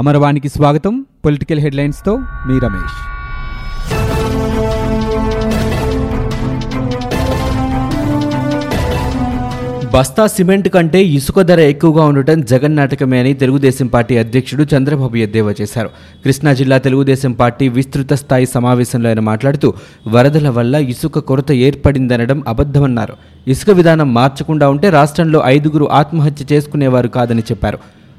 అమరవాణికి స్వాగతం. పొలిటికల్ హెడ్లైన్స్తో మీ రమేష్. బస్తా సిమెంట్ కంటే ఇసుక ధర ఎక్కువగా ఉండటం జగన్ నాటకమే అని తెలుగుదేశం పార్టీ అధ్యక్షుడు చంద్రబాబు ఎద్దేవా చేశారు. కృష్ణా జిల్లా తెలుగుదేశం పార్టీ విస్తృత స్థాయి సమావేశంలో ఆయన మాట్లాడుతూ వరదల వల్ల ఇసుక కొరత ఏర్పడిందనడం అబద్ధమన్నారు. ఇసుక విధానం మార్చకుండా ఉంటే రాష్ట్రంలో ఐదుగురు ఆత్మహత్య చేసుకునేవారు కాదని చెప్పారు.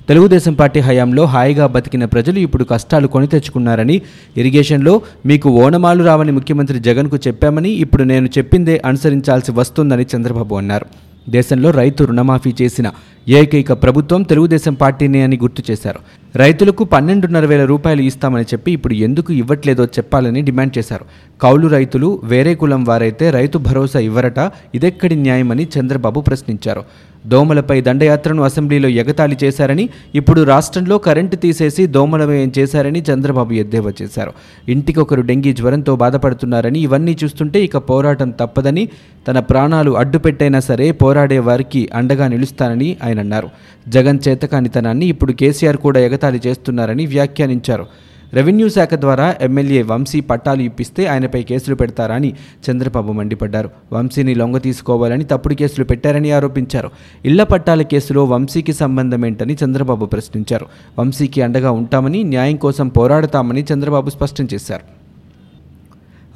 తెలుగుదేశం పార్టీ హయాంలో హాయిగా బతికిన ప్రజలు ఇప్పుడు కష్టాలు కొని తెచ్చుకున్నారని ఇరిగేషన్లో మీకు ఓనమాలు రావని ముఖ్యమంత్రి జగన్కు చెప్పామని ఇప్పుడు నేను చెప్పిందే అనుసరించాల్సి వస్తుందని చంద్రబాబు అన్నారు. దేశంలో రైతు రుణమాఫీ చేసిన ఏకైక ప్రభుత్వం తెలుగుదేశం పార్టీనే అని గుర్తు చేశారు. రైతులకు పన్నెండున్నర వేల రూపాయలు ఇస్తామని చెప్పి ఇప్పుడు ఎందుకు ఇవ్వట్లేదో చెప్పాలని డిమాండ్ చేశారు. కౌలు రైతులు వేరే కులం వారైతే రైతు భరోసా ఇవ్వరట ఇదెక్కడి న్యాయమని చంద్రబాబు ప్రశ్నించారు. దోమలపై దండయాత్రను అసెంబ్లీలో ఎగతాళి చేశారని ఇప్పుడు రాష్ట్రంలో కరెంటు తీసేసి దోమలమయం చేశారని చంద్రబాబు ఎద్దేవా చేశారు. ఇంటికొకరు డెంగీ జ్వరంతో బాధపడుతున్నారని ఇవన్నీ చూస్తుంటే ఇక పోరాటం తప్పదని తన ప్రాణాలు అడ్డుపెట్టైనా సరే పోరాడే వారికి అండగా నిలుస్తానని ఆయన అన్నారు. జగన్ చేతకానితనాన్ని ఇప్పుడు కేసీఆర్ కూడా ఎగతాళి చేస్తున్నారని వ్యాఖ్యానించారు. రెవెన్యూ శాఖ ద్వారా ఎమ్మెల్యే వంశీ పట్టాలు ఇప్పిస్తే ఆయనపై కేసులు పెడతారా అని చంద్రబాబు మండిపడ్డారు. వంశీని లొంగ తీసుకోవాలని తప్పుడు కేసులు పెట్టారని ఆరోపించారు. ఇళ్ళ పట్టాల కేసులో వంశీకి సంబంధం ఏంటని చంద్రబాబు ప్రశ్నించారు. వంశీకి అండగా ఉంటామని న్యాయం కోసం పోరాడతామని చంద్రబాబు స్పష్టం చేశారు.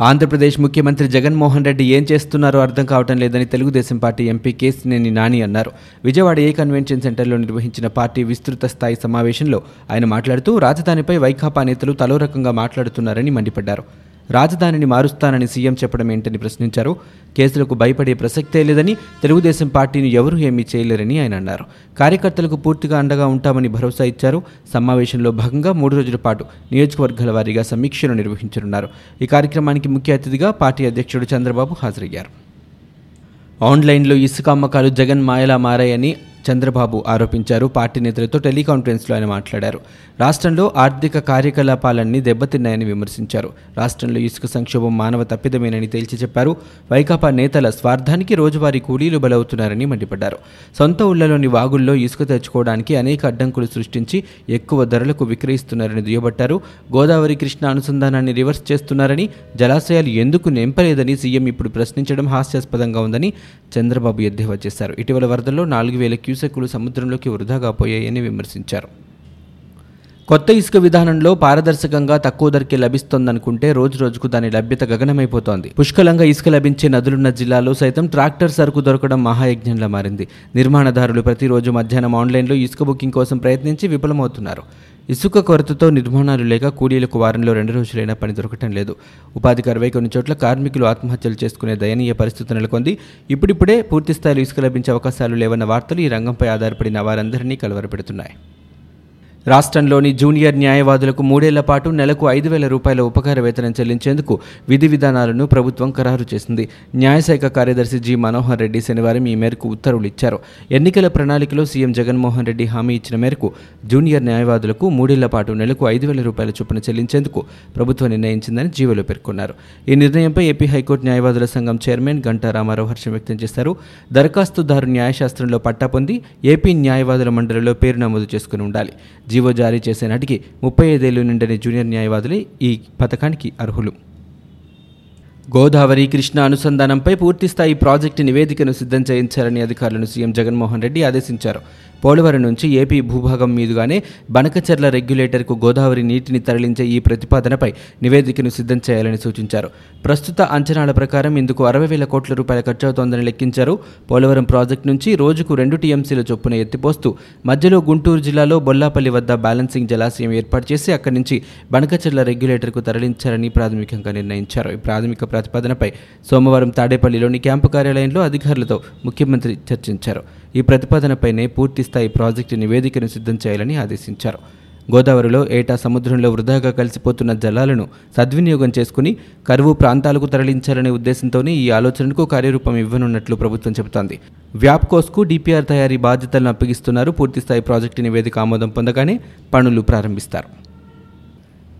ఆంధ్రప్రదేశ్ ముఖ్యమంత్రి జగన్మోహన్ రెడ్డి ఏం చేస్తున్నారో అర్థం కావటం లేదని తెలుగుదేశం పార్టీ ఎంపీ కేసినేని నాని అన్నారు. విజయవాడ ఏ కన్వెన్షన్ సెంటర్లో నిర్వహించిన పార్టీ విస్తృత స్థాయి సమావేశంలో ఆయన మాట్లాడుతూ రాజధానిపై వైకాపా నేతలు తలో రకంగా మాట్లాడుతున్నారని మండిపడ్డారు. రాజధానిని మారుస్తానని సీఎం చెప్పడం ఏంటని ప్రశ్నించారు. కేసులకు భయపడే ప్రసక్తే లేదని తెలుగుదేశం పార్టీని ఎవరూ ఏమీ చేయలేరని ఆయన అన్నారు. కార్యకర్తలకు పూర్తిగా అండగా ఉంటామని భరోసా ఇచ్చారు. సమావేశంలో భాగంగా మూడు రోజుల పాటు నియోజకవర్గాల వారీగా సమీక్షలు నిర్వహించనున్నారు. ఈ కార్యక్రమానికి ముఖ్య అతిథిగా పార్టీ అధ్యక్షుడు చంద్రబాబు హాజరయ్యారు. ఆన్లైన్లో ఇసుక అమ్మకాలు జగన్ మాయలా మారాయని చంద్రబాబు ఆరోపించారు. పార్టీ నేతలతో టెలికాన్ఫరెన్స్లో ఆయన మాట్లాడారు. రాష్ట్రంలో ఆర్థిక కార్యకలాపాలన్నీ దెబ్బతిన్నాయని విమర్శించారు. రాష్ట్రంలో ఇసుక సంక్షోభం మానవ తప్పిదమేనని తేల్చి చెప్పారు. వైకాపా నేతల స్వార్థానికి రోజువారీ కూలీలు బలవుతున్నారని మండిపడ్డారు. సొంత ఊళ్ళలోని వాగుల్లో ఇసుక తెచ్చుకోవడానికి అనేక అడ్డంకులు సృష్టించి ఎక్కువ ధరలకు విక్రయిస్తున్నారని దుయ్యబట్టారు. గోదావరి కృష్ణ అనుసంధానాన్ని రివర్స్ చేస్తున్నారని జలాశయాలు ఎందుకు నింపలేదని సీఎం ఇప్పుడు ప్రశ్నించడం హాస్యాస్పదంగా ఉందని చంద్రబాబు ఎద్దేవా చేశారు. ఇటీవల వరదల్లో నాలుగు వేల క్యూసెక్కులు సముద్రంలోకి వృధాగా పోయాయని విమర్శించారు. కొత్త ఇసుక విధానంలో పారదర్శకంగా తక్కువ ధరకే లభిస్తోందనుకుంటే రోజు రోజుకు దాని లభ్యత గగనమైపోతోంది. పుష్కలంగా ఇసుక లభించే నదులున్న జిల్లాలో సైతం ట్రాక్టర్ సరుకు దొరకడం మహాయజ్ఞంలా మారింది. నిర్మాణదారులు ప్రతిరోజు మధ్యాహ్నం ఆన్లైన్లో ఇసుక బుకింగ్ కోసం ప్రయత్నించి విఫలమవుతున్నారు. ఇసుక కొరతతో నిర్మాణాలు లేక కూలీలకు వారంలో రెండు రోజులైనా పని దొరకటం లేదు. ఉపాధి కరవై కొన్ని చోట్ల కార్మికులు ఆత్మహత్యలు చేసుకునే దయనీయ పరిస్థితి నెలకొంది. ఇప్పుడిప్పుడే పూర్తిస్థాయిలో ఇసుక లభించే అవకాశాలు లేవన్న వార్తలు ఈ రంగంపై ఆధారపడిన వారందరినీ కలవరపెడుతున్నాయి. రాష్ట్రంలోని జూనియర్ న్యాయవాదులకు మూడేళ్ళ పాటు నెలకు ఐదు వేల రూపాయల ఉపకార వేతనం చెల్లించేందుకు విధి విధానాలను ప్రభుత్వం ఖరారు చేసింది. న్యాయశాఖ కార్యదర్శి జి మనోహర్ రెడ్డి శనివారం ఈ మేరకు ఉత్తర్వులు ఇచ్చారు ఎన్నికల ప్రణాళికలో సీఎం జగన్మోహన్ రెడ్డి హామీ ఇచ్చిన మేరకు జూనియర్ న్యాయవాదులకు మూడేళ్ళ పాటు నెలకు ఐదు వేల రూపాయల చొప్పున చెల్లించేందుకు ప్రభుత్వం నిర్ణయించిందని జీవోలో పేర్కొన్నారు. ఈ నిర్ణయంపై ఏపీ హైకోర్టు న్యాయవాదుల సంఘం చైర్మన్ గంటా రామారావు హర్షం వ్యక్తం చేశారు. దరఖాస్తుదారు న్యాయశాస్త్రంలో పట్టా పొంది ఏపీ న్యాయవాదుల మండలిలో పేరు నమోదు చేసుకుని ఉండాలి. జీవో జారీ చేసే నాటికి ముప్పై ఐదేళ్ళు నిండని జూనియర్ న్యాయవాదులే ఈ పథకానికి అర్హులు. గోదావరి కృష్ణ అనుసంధానంపై పూర్తిస్థాయి ప్రాజెక్టు నివేదికను సిద్ధం చేయించాలని అధికారులను సీఎం జగన్మోహన్ రెడ్డి ఆదేశించారు. పోలవరం నుంచి ఏపీ భూభాగం మీదుగానే బనకచెర్ల రెగ్యులేటర్కు గోదావరి నీటిని తరలించే ఈ ప్రతిపాదనపై నివేదికను సిద్ధం చేయాలని సూచించారు. ప్రస్తుత అంచనాల ప్రకారం ఇందుకు అరవై వేల కోట్ల రూపాయల ఖర్చవుతోందని లెక్కించారు. పోలవరం ప్రాజెక్టు నుంచి రోజుకు రెండు టీఎంసీల చొప్పున ఎత్తిపోస్తూ మధ్యలో గుంటూరు జిల్లాలో బొల్లాపల్లి వద్ద బ్యాలెన్సింగ్ జలాశయం ఏర్పాటు చేసి అక్కడి నుంచి బనకచెర్ల రెగ్యులేటర్కు తరలించారని ప్రాథమికంగా నిర్ణయించారు. ఈ ప్రాథమిక ప్రతిపాదనపై సోమవారం తాడేపల్లిలోని క్యాంపు కార్యాలయంలో అధికారులతో ముఖ్యమంత్రి చర్చించారు. ఈ ప్రతిపాదనపైనే పూర్తిస్థాయి ప్రాజెక్టు నివేదికను సిద్ధం చేయాలని ఆదేశించారు. గోదావరిలో ఏటా సముద్రంలో వృధాగా కలిసిపోతున్న జలాలను సద్వినియోగం చేసుకుని కరువు ప్రాంతాలకు తరలించాలనే ఉద్దేశంతోనే ఈ ఆలోచనకు కార్యరూపం ఇవ్వనున్నట్లు ప్రభుత్వం చెబుతోంది. వ్యాప్కోస్కు డిపిఆర్ తయారీ బాధ్యతలను అప్పగిస్తున్నారు. పూర్తిస్థాయి ప్రాజెక్టు నివేదిక ఆమోదం పొందగానే పనులు ప్రారంభిస్తారు.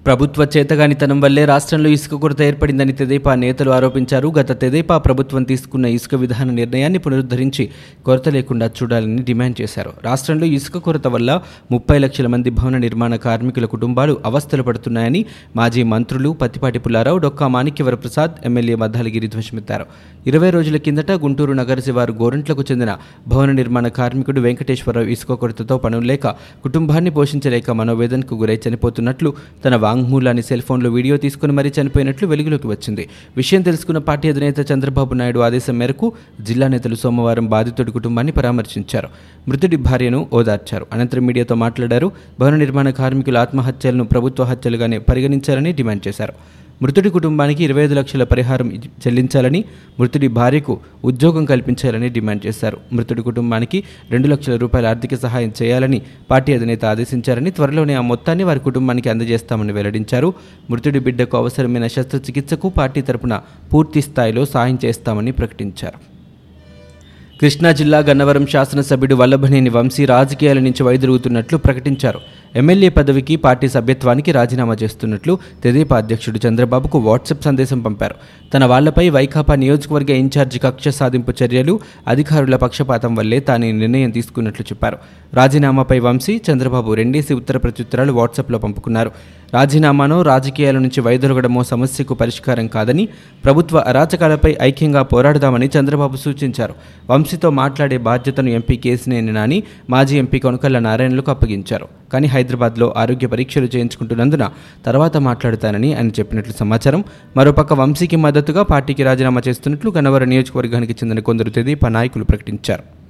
ప్రభుత్వ చేతగానితనం వల్లే రాష్ట్రంలో ఇసుక కొరత ఏర్పడిందని తెదేపా నేతలు ఆరోపించారు. గత తెదేపా ప్రభుత్వం తీసుకున్న ఇసుక విధాన నిర్ణయాన్ని పునరుద్ధరించి కొరత లేకుండా చూడాలని డిమాండ్ చేశారు. రాష్ట్రంలో ఇసుక కొరత వల్ల ముప్పై లక్షల మంది భవన నిర్మాణ కార్మికుల కుటుంబాలు అవస్థలు పడుతున్నాయని మాజీ మంత్రులు పత్తిపాటి పుల్లారావు డొక్కా మాణిక్యవర ప్రసాద్ ఎమ్మెల్యే మద్దాలగిరి ధ్వజమెత్తారు. ఇరవై రోజుల కిందట గుంటూరు నగర శివారు గోరంట్లకు చెందిన భవన నిర్మాణ కార్మికుడు వెంకటేశ్వరరావు ఇసుక కొరతతో పనులు లేక కుటుంబాన్ని పోషించలేక మనోవేదనకు గురై చనిపోతున్నట్లు తన వాంగ్మూలాన్ని సెల్ ఫోన్లో వీడియో తీసుకుని మరీ చనిపోయినట్లు వెలుగులోకి వచ్చింది. విషయం తెలుసుకున్న పార్టీ అధినేత చంద్రబాబు నాయుడు ఆదేశం మేరకు జిల్లా నేతలు సోమవారం బాధితుడి కుటుంబాన్ని పరామర్శించారు. మృతుడి భార్యను ఓదార్చారు. అనంతరం మీడియాతో మాట్లాడారు. భవన నిర్మాణ కార్మికుల ఆత్మహత్యలను ప్రభుత్వ హత్యలుగానే పరిగణించాలని డిమాండ్ చేశారు. మృతుడి కుటుంబానికి ఇరవై ఐదు లక్షల పరిహారం చెల్లించాలని మృతుడి భార్యకు ఉద్యోగం కల్పించాలని డిమాండ్ చేశారు. మృతుడి కుటుంబానికి రెండు లక్షల రూపాయల ఆర్థిక సహాయం చేయాలని పార్టీ అధినేత ఆదేశించారని త్వరలోనే ఆ మొత్తాన్ని వారి కుటుంబానికి అందజేస్తామని వెల్లడించారు. మృతుడి బిడ్డకు అవసరమైన శస్త్రచికిత్సకు పార్టీ తరపున పూర్తి స్థాయిలో సాయం చేస్తామని ప్రకటించారు. కృష్ణా జిల్లా గన్నవరం శాసనసభ్యుడు వల్లభనేని వంశీ రాజకీయాల నుంచి వైదొలుగుతున్నట్లు ప్రకటించారు. ఎమ్మెల్యే పదవికి పార్టీ సభ్యత్వానికి రాజీనామా చేస్తున్నట్లు తెదేపా అధ్యక్షుడు చంద్రబాబుకు వాట్సాప్ సందేశం పంపారు. తన వాళ్ళపై వైకాపా నియోజకవర్గ ఇన్ఛార్జి కక్ష సాధింపు చర్యలు అధికారుల పక్షపాతం వల్లే తాను ఈ నిర్ణయం తీసుకున్నట్లు చెప్పారు. రాజీనామాపై వంశీ చంద్రబాబు రెండేసి ఉత్తర ప్రత్యుత్తరాలు వాట్సాప్లో పంపుకున్నారు. రాజీనామాను రాజకీయాల నుంచి వైదొలగడమో సమస్యకు పరిష్కారం కాదని ప్రభుత్వ అరాచకాలపై ఐక్యంగా పోరాడదామని చంద్రబాబు సూచించారు. వంశీతో మాట్లాడే బాధ్యతను ఎంపీ కేసినేని నాని మాజీ ఎంపీ కొనకల్ల నారాయణలకు అప్పగించారు. కానీ హైదరాబాద్లో ఆరోగ్య పరీక్షలు చేయించుకుంటున్నందున తర్వాత మాట్లాడుతానని ఆయన చెప్పినట్లు సమాచారం. మరోపక్క వంశీకి మద్దతుగా పార్టీకి రాజీనామా చేస్తున్నట్లు గన్నవరం నియోజకవర్గానికి చెందిన కొందరు తెదీప నాయకులు ప్రకటించారు.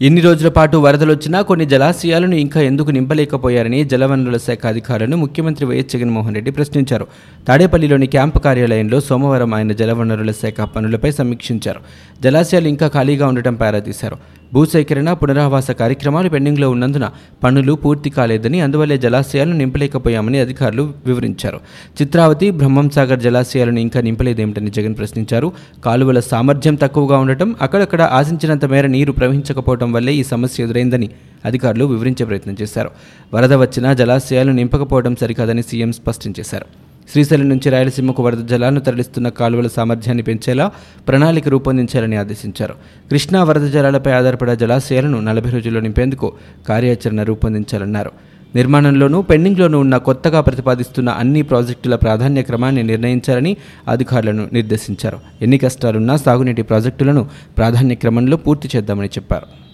ఎన్ని రోజుల పాటు వరదలొచ్చినా కొన్ని జలాశయాలను ఇంకా ఎందుకు నింపలేకపోయారని జలవనరుల శాఖ అధికారులను ముఖ్యమంత్రి వైఎస్ జగన్మోహన్ రెడ్డి ప్రశ్నించారు. తాడేపల్లిలోని క్యాంపు కార్యాలయంలో సోమవారం ఆయన జలవనరుల శాఖ పనులపై సమీక్షించారు. జలాశయాలు ఇంకా ఖాళీగా ఉండటం పారాతీశారు భూసేకరణ పునరావాస కార్యక్రమాలు పెండింగ్లో ఉన్నందున పనులు పూర్తి కాలేదని అందువల్లే జలాశయాలను నింపలేకపోయామని అధికారులు వివరించారు. చిత్రావతి బ్రహ్మం సాగర్ జలాశయాలను ఇంకా నింపలేదేమిటని జగన్ ప్రశ్నించారు. కాలువల సామర్థ్యం తక్కువగా ఉండటం అక్కడక్కడ ఆశించినంత మేర నీరు ప్రవహించకపోవడం వల్లే ఈ సమస్య ఎదురైందని అధికారులు వివరించే ప్రయత్నం చేశారు. వరద వచ్చినా జలాశయాలు నింపకపోవడం సరికాదని సీఎం స్పష్టం చేశారు. శ్రీశైలం నుంచి రాయలసీమకు వరద జలాలను తరలిస్తున్న కాలువల సామర్థ్యాన్ని పెంచేలా ప్రణాళిక రూపొందించాలని ఆదేశించారు. కృష్ణా వరద జలాలపై ఆధారపడే జలాశయాలను నలభై రోజుల్లో నింపేందుకు కార్యాచరణ రూపొందించాలన్నారు. నిర్మాణంలోనూ పెండింగ్లోనూ ఉన్న కొత్తగా ప్రతిపాదిస్తున్న అన్ని ప్రాజెక్టుల ప్రాధాన్య క్రమాన్ని నిర్ణయించాలని అధికారులను నిర్దేశించారు. ఎన్ని కష్టాలున్నా సాగునీటి ప్రాజెక్టులను ప్రాధాన్య క్రమంలో పూర్తి చేద్దామని చెప్పారు.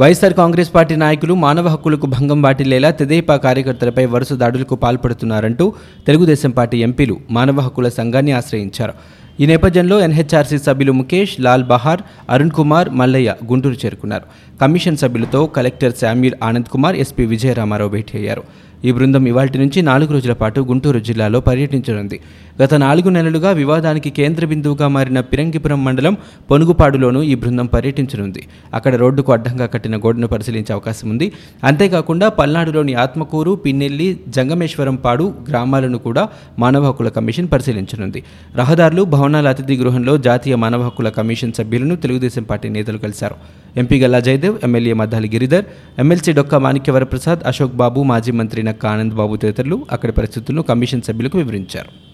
వైఎస్ఆర్ కాంగ్రెస్ పార్టీ నాయకులు మానవ హక్కులకు భంగం వాటిల్లేలా తెదేపా కార్యకర్తలపై వరుస దాడులకు పాల్పడుతున్నారంటూ తెలుగుదేశం పార్టీ ఎంపీలు మానవ హక్కుల సంఘాన్ని ఆశ్రయించారు. ఈ నేపథ్యంలో ఎన్హెచ్ఆర్సీ సభ్యులు ముఖేష్ లాల్ బహార్ అరుణ్ కుమార్ మల్లయ్య గుంటూరు చేరుకున్నారు. కమిషన్ సభ్యులతో collector Samuel Anand Kumar SP Vijayaramarao భేటీ అయ్యారు. ఈ బృందం ఇవాటి నుంచి నాలుగు రోజుల పాటు గుంటూరు జిల్లాలో పర్యటించనుంది. గత నాలుగు నెలలుగా వివాదానికి కేంద్ర బిందువుగా మారిన పిరంగిపురం మండలం పొనుగుపాడులోనూ ఈ బృందం పర్యటించనుంది. అక్కడ రోడ్డుకు అడ్డంగా కట్టిన గోడను పరిశీలించే అవకాశం ఉంది. అంతేకాకుండా పల్నాడులోని ఆత్మకూరు పిన్నెల్లి జంగమేశ్వరం పాడు గ్రామాలను కూడా మానవ హక్కుల కమిషన్ పరిశీలించనుంది. రహదారులు భవనాల అతిథి గృహంలో జాతీయ మానవ హక్కుల కమిషన్ సభ్యులను తెలుగుదేశం పార్టీ నేతలు కలిశారు. MP Galla Jayadev MLA Maddali Giridhar MLC Dokka Manikyavara Prasad Ashok బాబు మాజీ మంత్రి కానంద్ బాబు తదితరులు అక్కడి పరిస్థితులను కమిషన్ సభ్యులకు వివరించారు.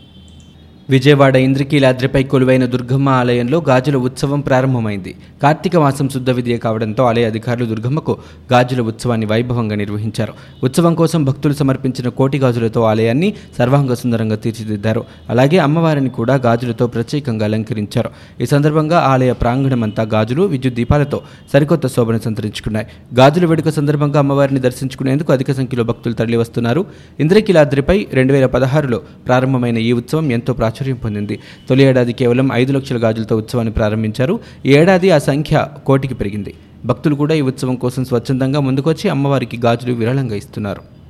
విజయవాడ ఇంద్రకీలాద్రిపై కొలువైన దుర్గమ్మ ఆలయంలో గాజుల ఉత్సవం ప్రారంభమైంది. కార్తీక మాసం శుద్ధ విద్య కావడంతో ఆలయ అధికారులు దుర్గమ్మకు గాజుల ఉత్సవాన్ని వైభవంగా నిర్వహించారు. ఉత్సవం కోసం భక్తులు సమర్పించిన కోటి గాజులతో ఆలయాన్ని సర్వాంగ సుందరంగా తీర్చిదిద్దారు. అలాగే అమ్మవారిని కూడా గాజులతో ప్రత్యేకంగా అలంకరించారు. ఈ సందర్భంగా ఆలయ ప్రాంగణమంతా గాజులు విద్యుత్ దీపాలతో సరికొత్త శోభను సంతరించుకున్నాయి. గాజుల వేడుక సందర్భంగా అమ్మవారిని దర్శించుకునేందుకు అధిక సంఖ్యలో భక్తులు తరలివస్తున్నారు. ఇంద్రకీలాద్రిపై రెండు వేల పదహారులో ప్రారంభమైన ఈ ఉత్సవం ఎంతో ప్రాచుర్యం పొందింది. తొలి ఏడాది కేవలం ఐదు లక్షల గాజులతో ఉత్సవాన్ని ప్రారంభించారు. ఈ ఏడాది ఆ సంఖ్య కోటికి పెరిగింది. భక్తులు కూడా ఈ ఉత్సవం కోసం స్వచ్ఛందంగా ముందుకొచ్చి అమ్మవారికి గాజులు విరాళంగా ఇస్తున్నారు.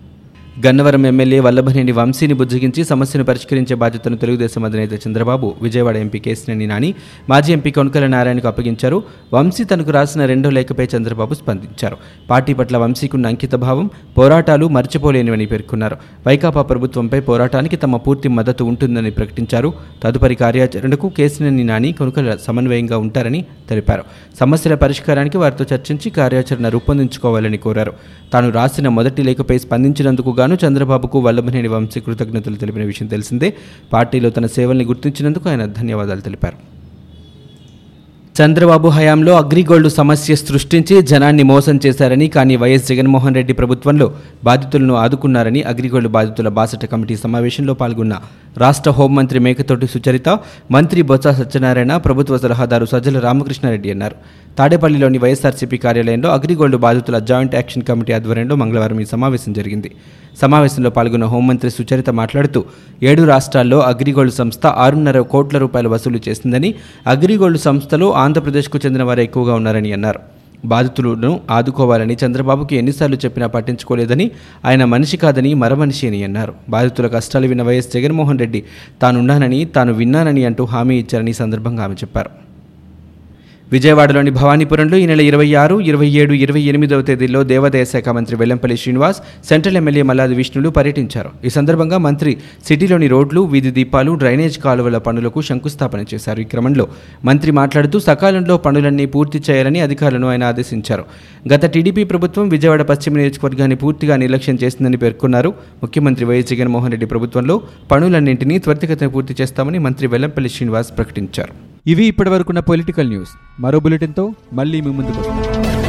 గన్నవరం ఎమ్మెల్యే వల్లభనేని వంశీని బుజ్జగించి సమస్యను పరిష్కరించే బాధ్యతను తెలుగుదేశం అధినేత చంద్రబాబు విజయవాడ ఎంపీ కేసినేని నాని మాజీ ఎంపీ కొనుకల నారాయణకు అప్పగించారు. వంశీ తనకు రాసిన రెండో లేఖపై చంద్రబాబు స్పందించారు. పార్టీ పట్ల వంశీకున్న అంకితభావం పోరాటాలు మర్చిపోలేనివని పేర్కొన్నారు. వైకాపా ప్రభుత్వంపై పోరాటానికి తమ పూర్తి మద్దతు ఉంటుందని ప్రకటించారు. తదుపరి కార్యాచరణకు కేసినేని నాని కొనుకల సమన్వయంగా ఉంటారని తెలిపారు. సమస్యల పరిష్కారానికి వారితో చర్చించి కార్యాచరణ రూపొందించుకోవాలని కోరారు. తాను రాసిన మొదటి లేఖపై స్పందించినందుకు గాను చంద్రబాబుకు వల్లభనేని వంశీ కృతజ్ఞతలు తెలిపిన విషయం తెలిసిందే. పార్టీలో తన సేవల్ని గుర్తించినందుకు ఆయన ధన్యవాదాలు తెలిపారు. చంద్రబాబు హయాంలో అగ్రిగోల్డ్ సమస్య సృష్టించి జనాన్ని మోసం చేశారని కానీ వైఎస్ జగన్మోహన్ రెడ్డి ప్రభుత్వంలో బాధితులను ఆదుకున్నారని అగ్రిగోల్డ్ బాధితుల బాసట కమిటీ సమావేశంలో పాల్గొన్న రాష్ట్ర హోంమంత్రి మేకతోటి సుచరిత మంత్రి బొత్స సత్యనారాయణ ప్రభుత్వ సలహాదారు సజ్జల రామకృష్ణారెడ్డి అన్నారు. తాడేపల్లిలోని వైఎస్ఆర్సీపీ కార్యాలయంలో అగ్రిగోల్డ్ బాధితుల జాయింట్ యాక్షన్ కమిటీ ఆధ్వర్యంలో మంగళవారం ఈ సమావేశం జరిగింది. సమావేశంలో పాల్గొన్న హోంమంత్రి సుచరిత మాట్లాడుతూ ఏడు రాష్ట్రాల్లో అగ్రిగోల్డ్ సంస్థ ఆరున్నర కోట్ల రూపాయలు వసూలు చేసిందని అగ్రిగోల్డ్ సంస్థలో ఆంధ్రప్రదేశ్కు చెందిన వారే ఎక్కువగా ఉన్నారని అన్నారు. బాధితులను ఆదుకోవాలని చంద్రబాబుకి ఎన్నిసార్లు చెప్పినా పట్టించుకోలేదని ఆయన మనిషి కాదని మరమనిషి అని అన్నారు. బాధితుల కష్టాలు విన్న వైఎస్ జగన్మోహన్ రెడ్డి తానున్నానని తాను విన్నానని అంటూ హామీ ఇచ్చారని సందర్భంగా ఆమె చెప్పారు. విజయవాడలోని భవానీపురంలో ఈ నెల ఇరవై ఆరు ఇరవై ఏడు ఇరవై ఎనిమిదవ తేదీల్లో దేవాదాయ శాఖ మంత్రి వెల్లంపల్లి శ్రీనివాస్ సెంట్రల్ ఎమ్మెల్యే మల్లాది విష్ణులు పర్యటించారు. ఈ సందర్భంగా మంత్రి సిటీలోని రోడ్లు వీధి దీపాలు డ్రైనేజ్ కాలువల పనులకు శంకుస్థాపన చేశారు. ఈ క్రమంలో మంత్రి మాట్లాడుతూ సకాలంలో పనులన్నీ పూర్తి చేయాలని అధికారులను ఆయన ఆదేశించారు. గత టీడీపీ ప్రభుత్వం విజయవాడ పశ్చిమ నియోజకవర్గాన్ని పూర్తిగా నిర్లక్ష్యం చేసిందని పేర్కొన్నారు. ముఖ్యమంత్రి వైఎస్ జగన్మోహన్ రెడ్డి ప్రభుత్వంలో పనులన్నింటినీ త్వరితగతిన పూర్తి చేస్తామని మంత్రి వెల్లంపల్లి శ్రీనివాస్ ప్రకటించారు. ఇవి ఇప్పటివరకున్న పొలిటికల్ న్యూస్. మరో బులెటిన్తో మళ్ళీ మీ ముందుకు వస్తాం.